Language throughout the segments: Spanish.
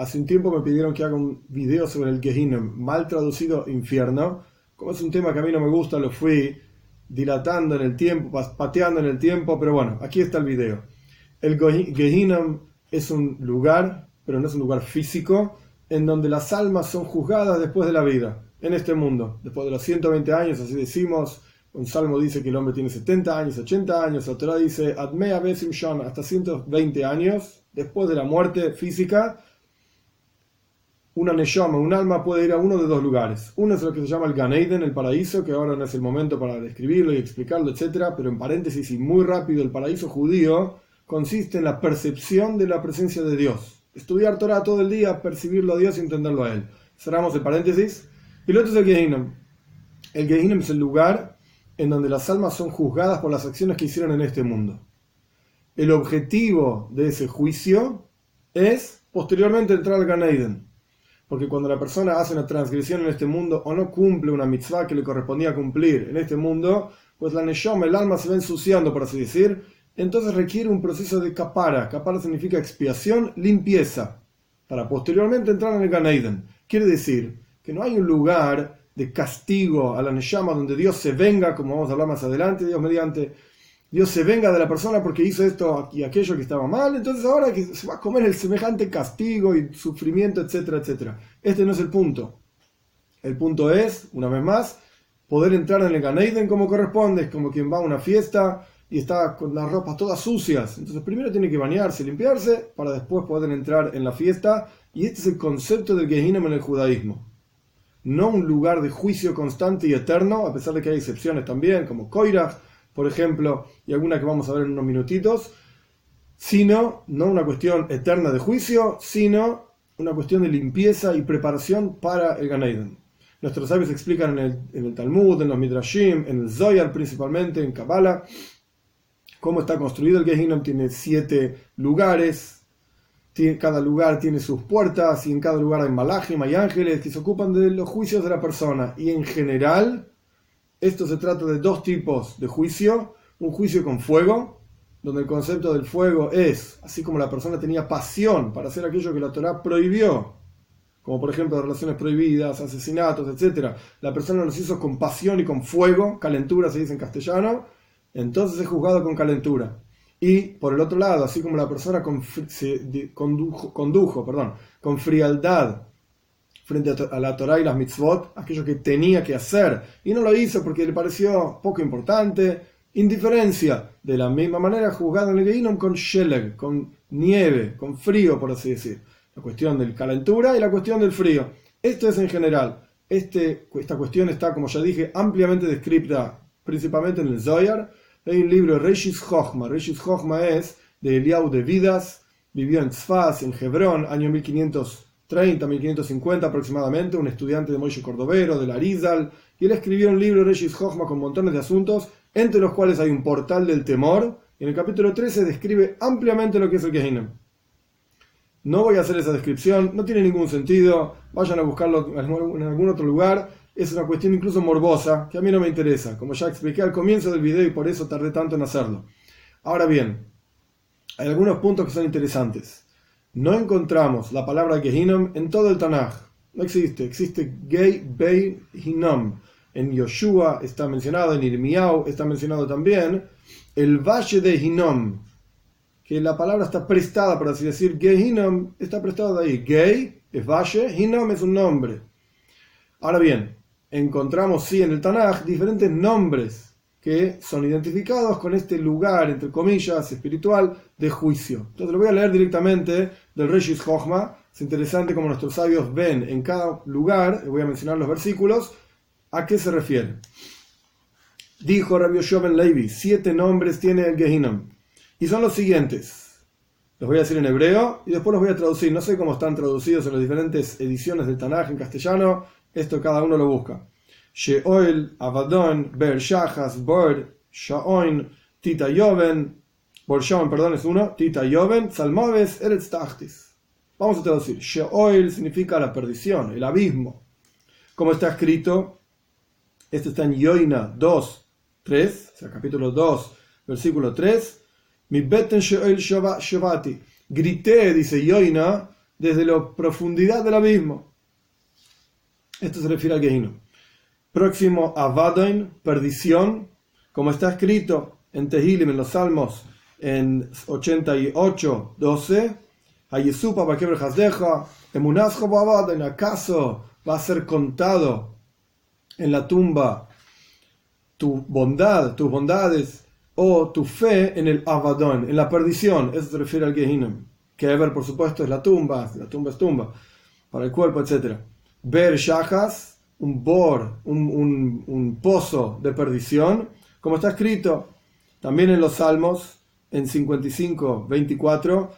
hace un tiempo me pidieron que haga un video sobre el Gehinnom, mal traducido infierno. Como es un tema que a mí no me gusta, lo fui dilatando en el tiempo, pateando en el tiempo, pero bueno, aquí está el video. El Gehinnom es un lugar, pero no es un lugar físico, en donde las almas son juzgadas después de la vida, en este mundo. Después de los 120 años, así decimos, un salmo dice que el hombre tiene 70 años, 80 años, otra dice hasta 120 años, después de la muerte física, una neshama, un alma puede ir a uno de dos lugares. Uno es lo que se llama el Ganeiden, el paraíso, que ahora no es el momento para describirlo y explicarlo, etc. Pero en paréntesis y muy rápido, el paraíso judío consiste en la percepción de la presencia de Dios. Estudiar Torah todo el día, percibirlo a Dios y entenderlo a Él. Cerramos el paréntesis. Y lo otro es el Gehinnom. El Gehinnom es el lugar en donde las almas son juzgadas por las acciones que hicieron en este mundo. El objetivo de ese juicio es posteriormente entrar al Gan Porque cuando la persona hace una transgresión en este mundo o no cumple una mitzvah que le correspondía cumplir en este mundo, pues la neshama, el alma se va ensuciando, por así decir, entonces requiere un proceso de kapara. Kapara significa expiación, limpieza, para posteriormente entrar en el Gan Quiere decir que no hay un lugar de castigo a la Neshama, donde Dios se venga, como vamos a hablar más adelante, Dios mediante, Dios se venga de la persona porque hizo esto y aquello que estaba mal, entonces ahora que se va a comer el semejante castigo y sufrimiento, etcétera, etcétera. Este no es el punto. El punto es, una vez más, poder entrar en el Ganeiden como corresponde, es como quien va a una fiesta y está con las ropas todas sucias. Entonces primero tiene que bañarse, limpiarse, para después poder entrar en la fiesta. Y este es el concepto del Gehinnom en el judaísmo no un lugar de juicio constante y eterno, a pesar de que hay excepciones también, como Koirach, por ejemplo, y alguna que vamos a ver en unos minutitos, sino no una cuestión eterna de juicio, sino una cuestión de limpieza y preparación para el Ganeiden. Nuestros sabios explican en el, Talmud, en los Midrashim, en el Zoyar principalmente, en Kabbalah, cómo está construido el Gehinnom. Tiene siete lugares, cada lugar tiene sus puertas y en cada lugar hay malajim, hay ángeles que se ocupan de los juicios de la persona. Y en general, esto se trata de dos tipos de juicio. Un juicio con fuego, donde el concepto del fuego es, así como la persona tenía pasión para hacer aquello que la Torah prohibió, como por ejemplo relaciones prohibidas, asesinatos, etc. La persona los hizo con pasión y con fuego, calentura se dice en castellano, entonces es juzgado con calentura. Y por el otro lado, así como la persona se condujo, condujo perdón, con frialdad frente a la Torah y las mitzvot, aquello que tenía que hacer, y no lo hizo porque le pareció poco importante, indiferencia, de la misma manera juzgado en el Geinom con sheleg, con nieve, con frío, por así decir. La cuestión de calentura y la cuestión del frío. Esto es en general. Este, esta cuestión está, como ya dije, ampliamente descrita principalmente en el Zoyar, hay un libro, Reshis Chochma. Reshis Chochma es de Eliau de Vidas, vivió en Tzfaz, en Hebrón, año 1530, 1550 aproximadamente, un estudiante de Moishe Cordovero, de la Arizal, y él escribió un libro, Reshis Chochma, con montones de asuntos, entre los cuales hay un portal del temor, y en el capítulo 13 describe ampliamente lo que es el Gehinnom. No voy a hacer esa descripción, no tiene ningún sentido, vayan a buscarlo en algún otro lugar es una cuestión incluso morbosa que a mí no me interesa, como ya expliqué al comienzo del video y por eso tardé tanto en hacerlo. Ahora bien, hay algunos puntos que son interesantes. No encontramos la palabra Gehinom en todo el Tanaj. No existe. Existe Gei Bei Hinom. En Yoshua está mencionado, en Irmiau está mencionado también el valle de Hinom. Que la palabra está prestada, por así decir. Gehinom está prestada ahí. Gei es valle, Hinom es un nombre. Ahora bien, encontramos sí en el Tanaj diferentes nombres que son identificados con este lugar, entre comillas, espiritual de juicio. Entonces lo voy a leer directamente del Reshis Chochma. Es interesante como nuestros sabios ven en cada lugar, voy a mencionar los versículos, a qué se refiere. Dijo Rabbi Yoshua Levi, siete nombres tiene el Gehinnom. Y son los siguientes. Los voy a decir en hebreo y después los voy a traducir. No sé cómo están traducidos en las diferentes ediciones del Tanaj en castellano esto cada uno lo busca. Sheol, Avadon, Ber Shachas, Bor, Shaoin, Tita Yoven, perdón, es uno, Tita Yoven, Salmoves, Eretz Tachtis. Vamos a traducir. Sheol significa la perdición, el abismo. Como está escrito, esto está en Yoina 2, 3, o sea, capítulo 2, versículo 3. Mi beten Sheol. Grité, dice Yoina, desde la profundidad del abismo. Esto se refiere al Gehinom. Próximo a Vadoin, perdición, como está escrito en Tehilim, en los Salmos, en 88, 12, ¿acaso va a ser contado en la tumba tu bondad, tus bondades, o tu fe en el Avadón, en la perdición? Eso se refiere al Gehinnom. Que ver, por supuesto, es la tumba, la tumba es tumba, para el cuerpo, etc. Ver un bor, un, un pozo de perdición, como está escrito también en los Salmos, en 55, 24,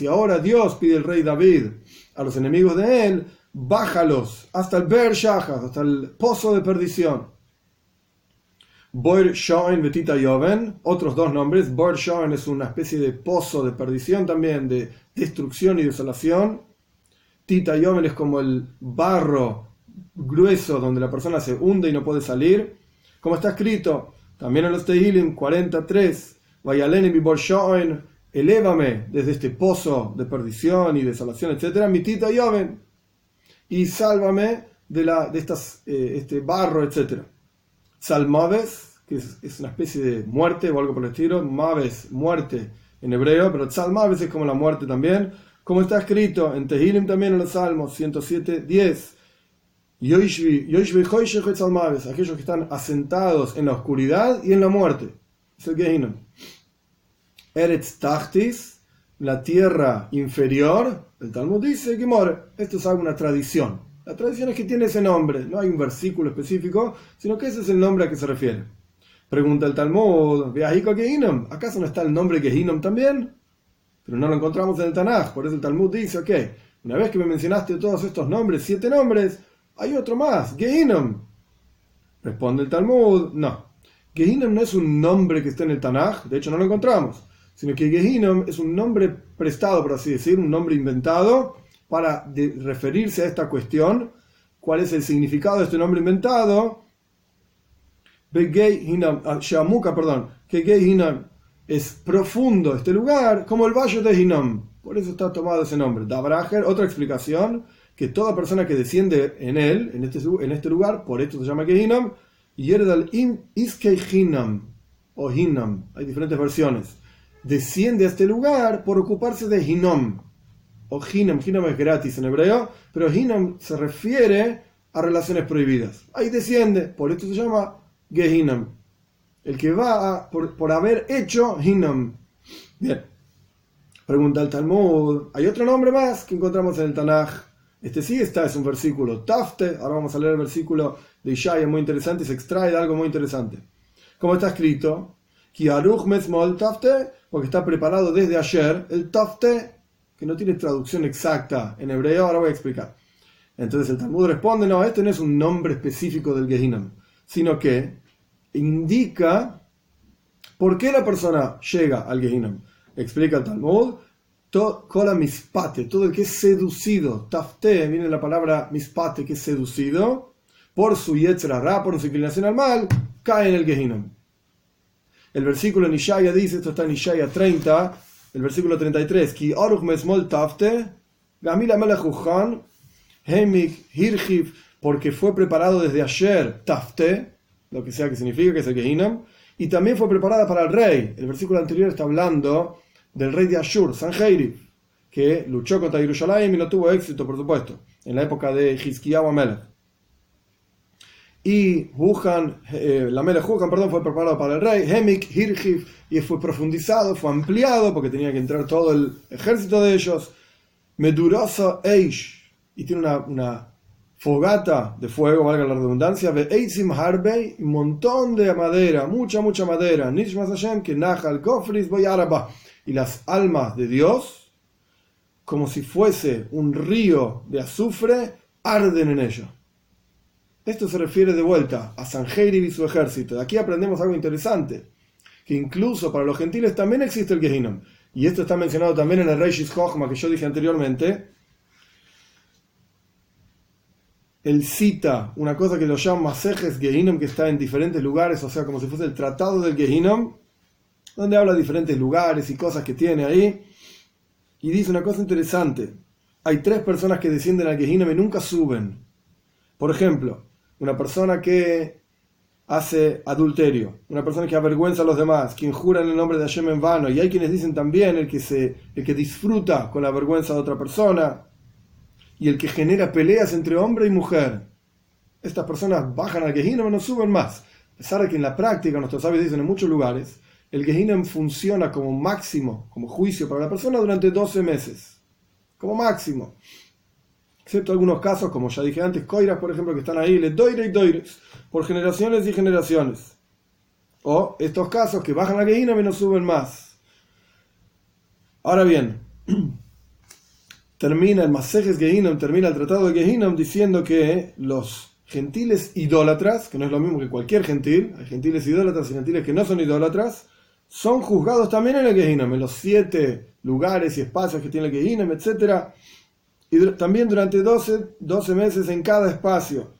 y ahora Dios pide el rey David a los enemigos de él, bájalos hasta el Ber hasta el pozo de perdición. Boir Shoen Betita Yoven, otros dos nombres. Boir Shoen es una especie de pozo de perdición también, de destrucción y desolación. Tita Yoven es como el barro grueso donde la persona se hunde y no puede salir. Como está escrito también en los Tehilim 43, Vayalen mi Shoen, elévame desde este pozo de perdición y desolación, etc. Mi Tita Yoven, y sálvame de, la, de estas, eh, este barro, etc. Salmaves, que es, una especie de muerte o algo por el estilo, Maves, muerte en hebreo, pero Salmaves es como la muerte también, como está escrito en Tehilim también en los Salmos 107, 10. Aquellos que están asentados en la oscuridad y en la muerte. Es el Gehinnom. Eretz Tachtis, la tierra inferior, el Talmud dice que more. Esto es alguna tradición. La tradición es que tiene ese nombre, no hay un versículo específico, sino que ese es el nombre a que se refiere. Pregunta el Talmud, ¿acaso no está el nombre Gehinom también? Pero no lo encontramos en el Tanaj, por eso el Talmud dice, ok, una vez que me mencionaste todos estos nombres, siete nombres, hay otro más, Gehinom. Responde el Talmud, no. Gehinom no es un nombre que está en el Tanaj, de hecho no lo encontramos, sino que Gehinom es un nombre prestado, por así decir, un nombre inventado para referirse a esta cuestión, cuál es el significado de este nombre inventado. Ah, Shamuka, perdón, que Gehinam es profundo este lugar, como el valle de Hinam. Por eso está tomado ese nombre. Dabrager, otra explicación, que toda persona que desciende en él, en este, este lugar, por esto se llama Gehinam, Yerdal Iskei Hinam, o Hinam, hay diferentes versiones. Desciende a este lugar por ocuparse de Hinam, o Hinam, Hinam es gratis en hebreo, pero Hinam se refiere a relaciones prohibidas. Ahí desciende, por esto se llama Gehinam. El que va por, haber hecho Hinam. Bien. Pregunta el Talmud. Hay otro nombre más que encontramos en el Tanaj. Este sí está, es un versículo Tafte. Ahora vamos a leer el versículo de Ishaya, muy interesante, se extrae de algo muy interesante. ¿Cómo está escrito? Tafte, porque está preparado desde ayer. El Tafte que no tiene traducción exacta en hebreo, ahora voy a explicar. Entonces el Talmud responde, no, este no es un nombre específico del Gehinam, sino que indica por qué la persona llega al Gehinam. Explica el Talmud, cola mispate, todo el que es seducido, tafte, viene la palabra mispate, que es seducido, por su yetzerara, por su inclinación al mal, cae en el Gehinam. El versículo en Ishaya dice, esto está en Ishaya 30, el versículo 33, Ki Tafte, porque fue preparado desde ayer Tafte, lo que sea que significa, que es el Gehinam, y también fue preparada para el rey. El versículo anterior está hablando del rey de Ashur, Sanheirif, que luchó contra Jerusalén y no tuvo éxito, por supuesto, en la época de Hizkiyahu Amelech. Y Wuhan, eh, la Mele Wuhan, perdón, fue preparado para el rey, Hemik, Hirchif, y fue profundizado, fue ampliado, porque tenía que entrar todo el ejército de ellos. Medurosa Eish, y tiene una fogata de fuego, valga la redundancia, de Eitzim Harbei, un montón de madera, mucha, mucha madera, Nishmas Hashem, que Nahal Kofris Boyaraba, y las almas de Dios, como si fuese un río de azufre, arden en ello. Esto se refiere de vuelta a Sanjeirib y su ejército. De aquí aprendemos algo interesante, que incluso para los gentiles también existe el Gehinnom. Y esto está mencionado también en el Reishis Chochma que yo dije anteriormente. Él cita una cosa que lo llama Masejes Gehinnom, que está en diferentes lugares, o sea, como si fuese el tratado del Gehinnom, donde habla de diferentes lugares y cosas que tiene ahí. Y dice una cosa interesante. Hay tres personas que descienden al Gehinnom y nunca suben. Por ejemplo, una persona que hace adulterio, una persona que avergüenza a los demás, quien jura en el nombre de Hashem en vano, y hay quienes dicen también el que, se, el que disfruta con la vergüenza de otra persona, y el que genera peleas entre hombre y mujer. Estas personas bajan al Gehinnom y no suben más. A pesar de que en la práctica, nuestros sabios dicen en muchos lugares, el Gehinnom funciona como máximo, como juicio para la persona durante 12 meses. Como máximo. Excepto algunos casos, como ya dije antes, coiras, por ejemplo, que están ahí, le doire y doires, por generaciones y generaciones. O estos casos que bajan la Gehinnom y no suben más. Ahora bien, termina el Masejes Gehinnom, termina el tratado de Gehinnom diciendo que los gentiles idólatras, que no es lo mismo que cualquier gentil, hay gentiles idólatras y gentiles que no son idólatras, son juzgados también en el Gehinnom, en los siete lugares y espacios que tiene el Gehinnom, etc. Y también durante 12, 12 meses en cada espacio.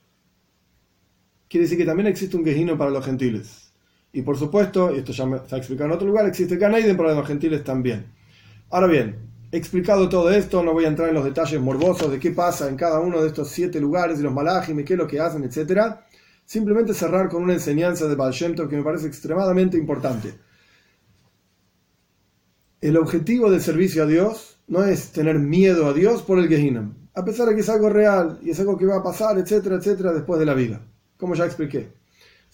Quiere decir que también existe un Gehinnom para los gentiles. Y por supuesto, y esto ya se ha explicado en otro lugar, existe Ganaiden para los gentiles también. Ahora bien, explicado todo esto, no voy a entrar en los detalles morbosos de qué pasa en cada uno de estos siete lugares y los malajim y qué es lo que hacen, etc. Simplemente cerrar con una enseñanza de Baal que me parece extremadamente importante. El objetivo del servicio a Dios no es tener miedo a Dios por el Gehinnom, a pesar de que es algo real y es algo que va a pasar, etcétera, etcétera, después de la vida, como ya expliqué.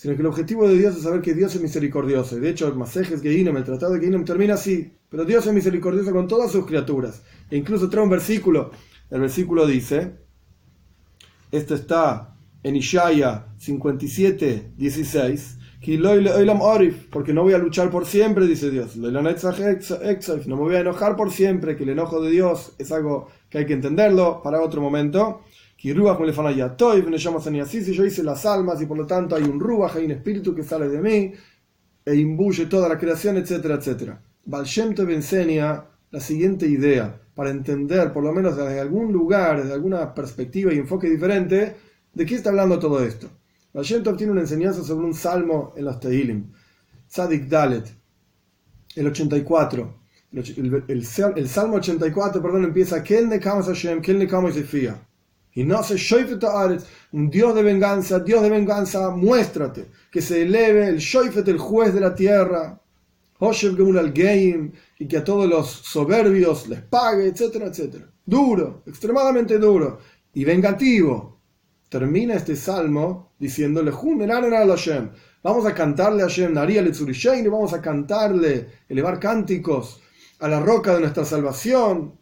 Sino que el objetivo de Dios es saber que Dios es misericordioso. Y de hecho, el Masejes Gehinnom, el tratado de Gehinnom, termina así. Pero Dios es misericordioso con todas sus criaturas. E incluso trae un versículo. El versículo dice: Esto está en Ishaya 57, 16 porque no voy a luchar por siempre, dice Dios. No me voy a enojar por siempre, que el enojo de Dios es algo que hay que entenderlo para otro momento. Si yo hice las almas y por lo tanto hay un ruach, hay un espíritu que sale de mí e imbuye toda la creación, etcétera, etcétera. Baal me enseña la siguiente idea para entender, por lo menos desde algún lugar, desde alguna perspectiva y enfoque diferente, de qué está hablando todo esto. Tov tiene una enseñanza sobre un salmo en los Tehilim, Sadik Dalet, el 84. El, el, el, salmo 84, perdón, empieza Kel nekamas Hashem, Kel nekamas Y no se un Dios de venganza, Dios de venganza, muéstrate, que se eleve el shoifet, el juez de la tierra, Hoshev Gemul al Geim, y que a todos los soberbios les pague, etcétera, etcétera. Duro, extremadamente duro. Y vengativo. Termina este salmo diciéndole, vamos a cantarle a Hashem, y vamos a cantarle, elevar cánticos a la roca de nuestra salvación.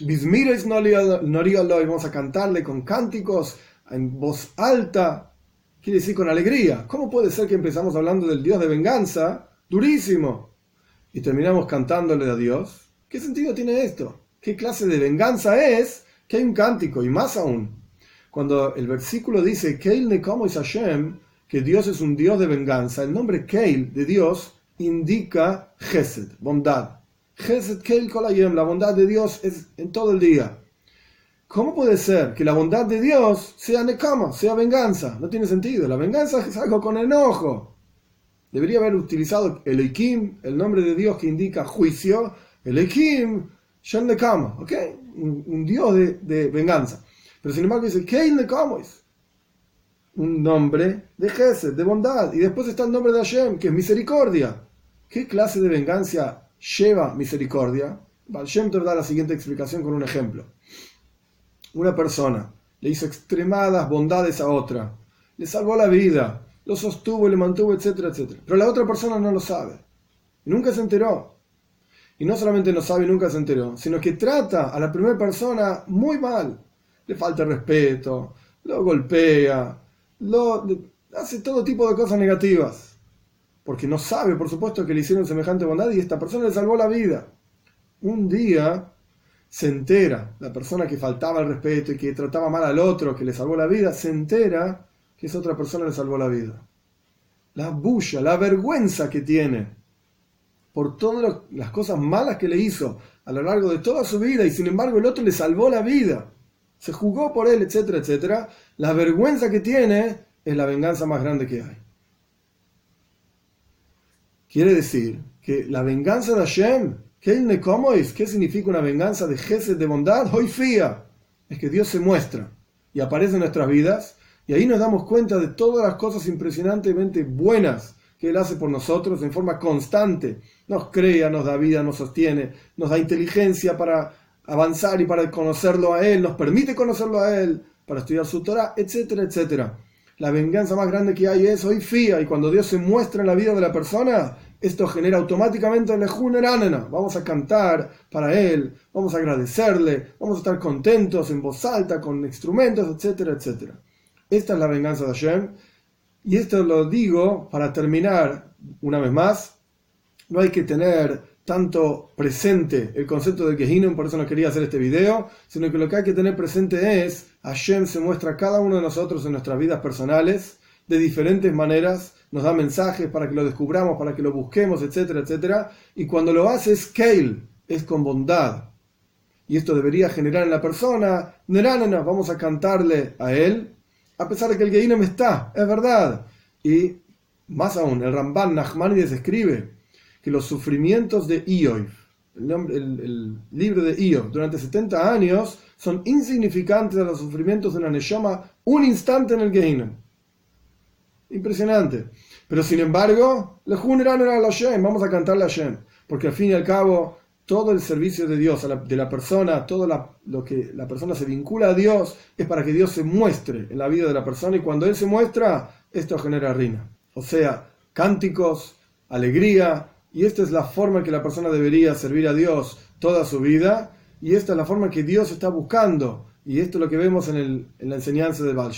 Bismires vamos a cantarle con cánticos en voz alta, quiere decir con alegría. ¿Cómo puede ser que empezamos hablando del Dios de venganza? Durísimo. Y terminamos cantándole a Dios. ¿Qué sentido tiene esto? ¿Qué clase de venganza es que hay un cántico? Y más aún, cuando el versículo dice Keil Nekomo Hashem, que Dios es un Dios de venganza, el nombre Keil de Dios indica Gesed, bondad. La bondad de Dios es en todo el día. ¿Cómo puede ser que la bondad de Dios sea Nekama, sea venganza? No tiene sentido. La venganza es algo con enojo. Debería haber utilizado el Eikim, el nombre de Dios que indica juicio, el Eikim, Shem Nekama, ¿ok? Un, Dios de, venganza. Pero sin embargo dice, Keil es Un nombre de Gesed, de bondad. Y después está el nombre de Hashem, que es misericordia. ¿Qué clase de venganza lleva misericordia? Hashem te da la siguiente explicación con un ejemplo. Una persona le hizo extremadas bondades a otra, le salvó la vida, lo sostuvo, le mantuvo, etcétera, etcétera. Pero la otra persona no lo sabe. Y nunca se enteró. Y no solamente no sabe y nunca se enteró, sino que trata a la primera persona muy mal le falta respeto, lo golpea, lo, hace todo tipo de cosas negativas. Porque no sabe, por supuesto, que le hicieron semejante bondad y esta persona le salvó la vida. Un día se entera, la persona que faltaba el respeto y que trataba mal al otro, que le salvó la vida, se entera que esa otra persona le salvó la vida. La bulla, la vergüenza que tiene por todas las cosas malas que le hizo a lo largo de toda su vida y sin embargo el otro le salvó la vida se jugó por él, etcétera, etcétera, la vergüenza que tiene es la venganza más grande que hay. Quiere decir que la venganza de Hashem ¿Qué significa una venganza de Gesed de bondad? Hoy fía. Es que Dios se muestra y aparece en nuestras vidas y ahí nos damos cuenta de todas las cosas impresionantemente buenas que Él hace por nosotros en forma constante. Nos crea, nos da vida, nos sostiene, nos da inteligencia para avanzar y para conocerlo a Él, nos permite conocerlo a Él, para estudiar su Torah, etcétera, etcétera. La venganza más grande que hay es hoy fía y cuando Dios se muestra en la vida de la persona, esto genera automáticamente el Vamos a cantar para Él, vamos a agradecerle, vamos a estar contentos en voz alta, con instrumentos, etcétera, etcétera. Esta es la venganza de Hashem. Y esto lo digo para terminar una vez más. No hay que tener tanto presente el concepto del Gehinnom, por eso no quería hacer este video, sino que lo que hay que tener presente es, Hashem se muestra a cada uno de nosotros en nuestras vidas personales de diferentes maneras, nos da mensajes para que lo descubramos, para que lo busquemos, etcétera, etcétera, y cuando lo hace es Kale, es con bondad. Y esto debería generar en la persona, no, vamos a cantarle a él, a pesar de que el Gehinnom está, es verdad. Y más aún, el Ramban Nachmanides escribe que los sufrimientos de Ioy, el, libro de Ioy, durante 70 años, son insignificantes a los sufrimientos de una Neshama un instante en el Gehinnom. Impresionante. Pero sin embargo, le juneraron a Hashem, vamos a cantarle a Hashem, porque al fin y al cabo, todo el servicio de Dios, de la persona, todo lo que la persona se vincula a Dios, es para que Dios se muestre en la vida de la persona y cuando Él se muestra, esto genera rina. O sea, cánticos, alegría, y esta es la forma en que la persona debería servir a Dios toda su vida, y esta es la forma que Dios está buscando, y esto es lo que vemos en, la enseñanza de Baal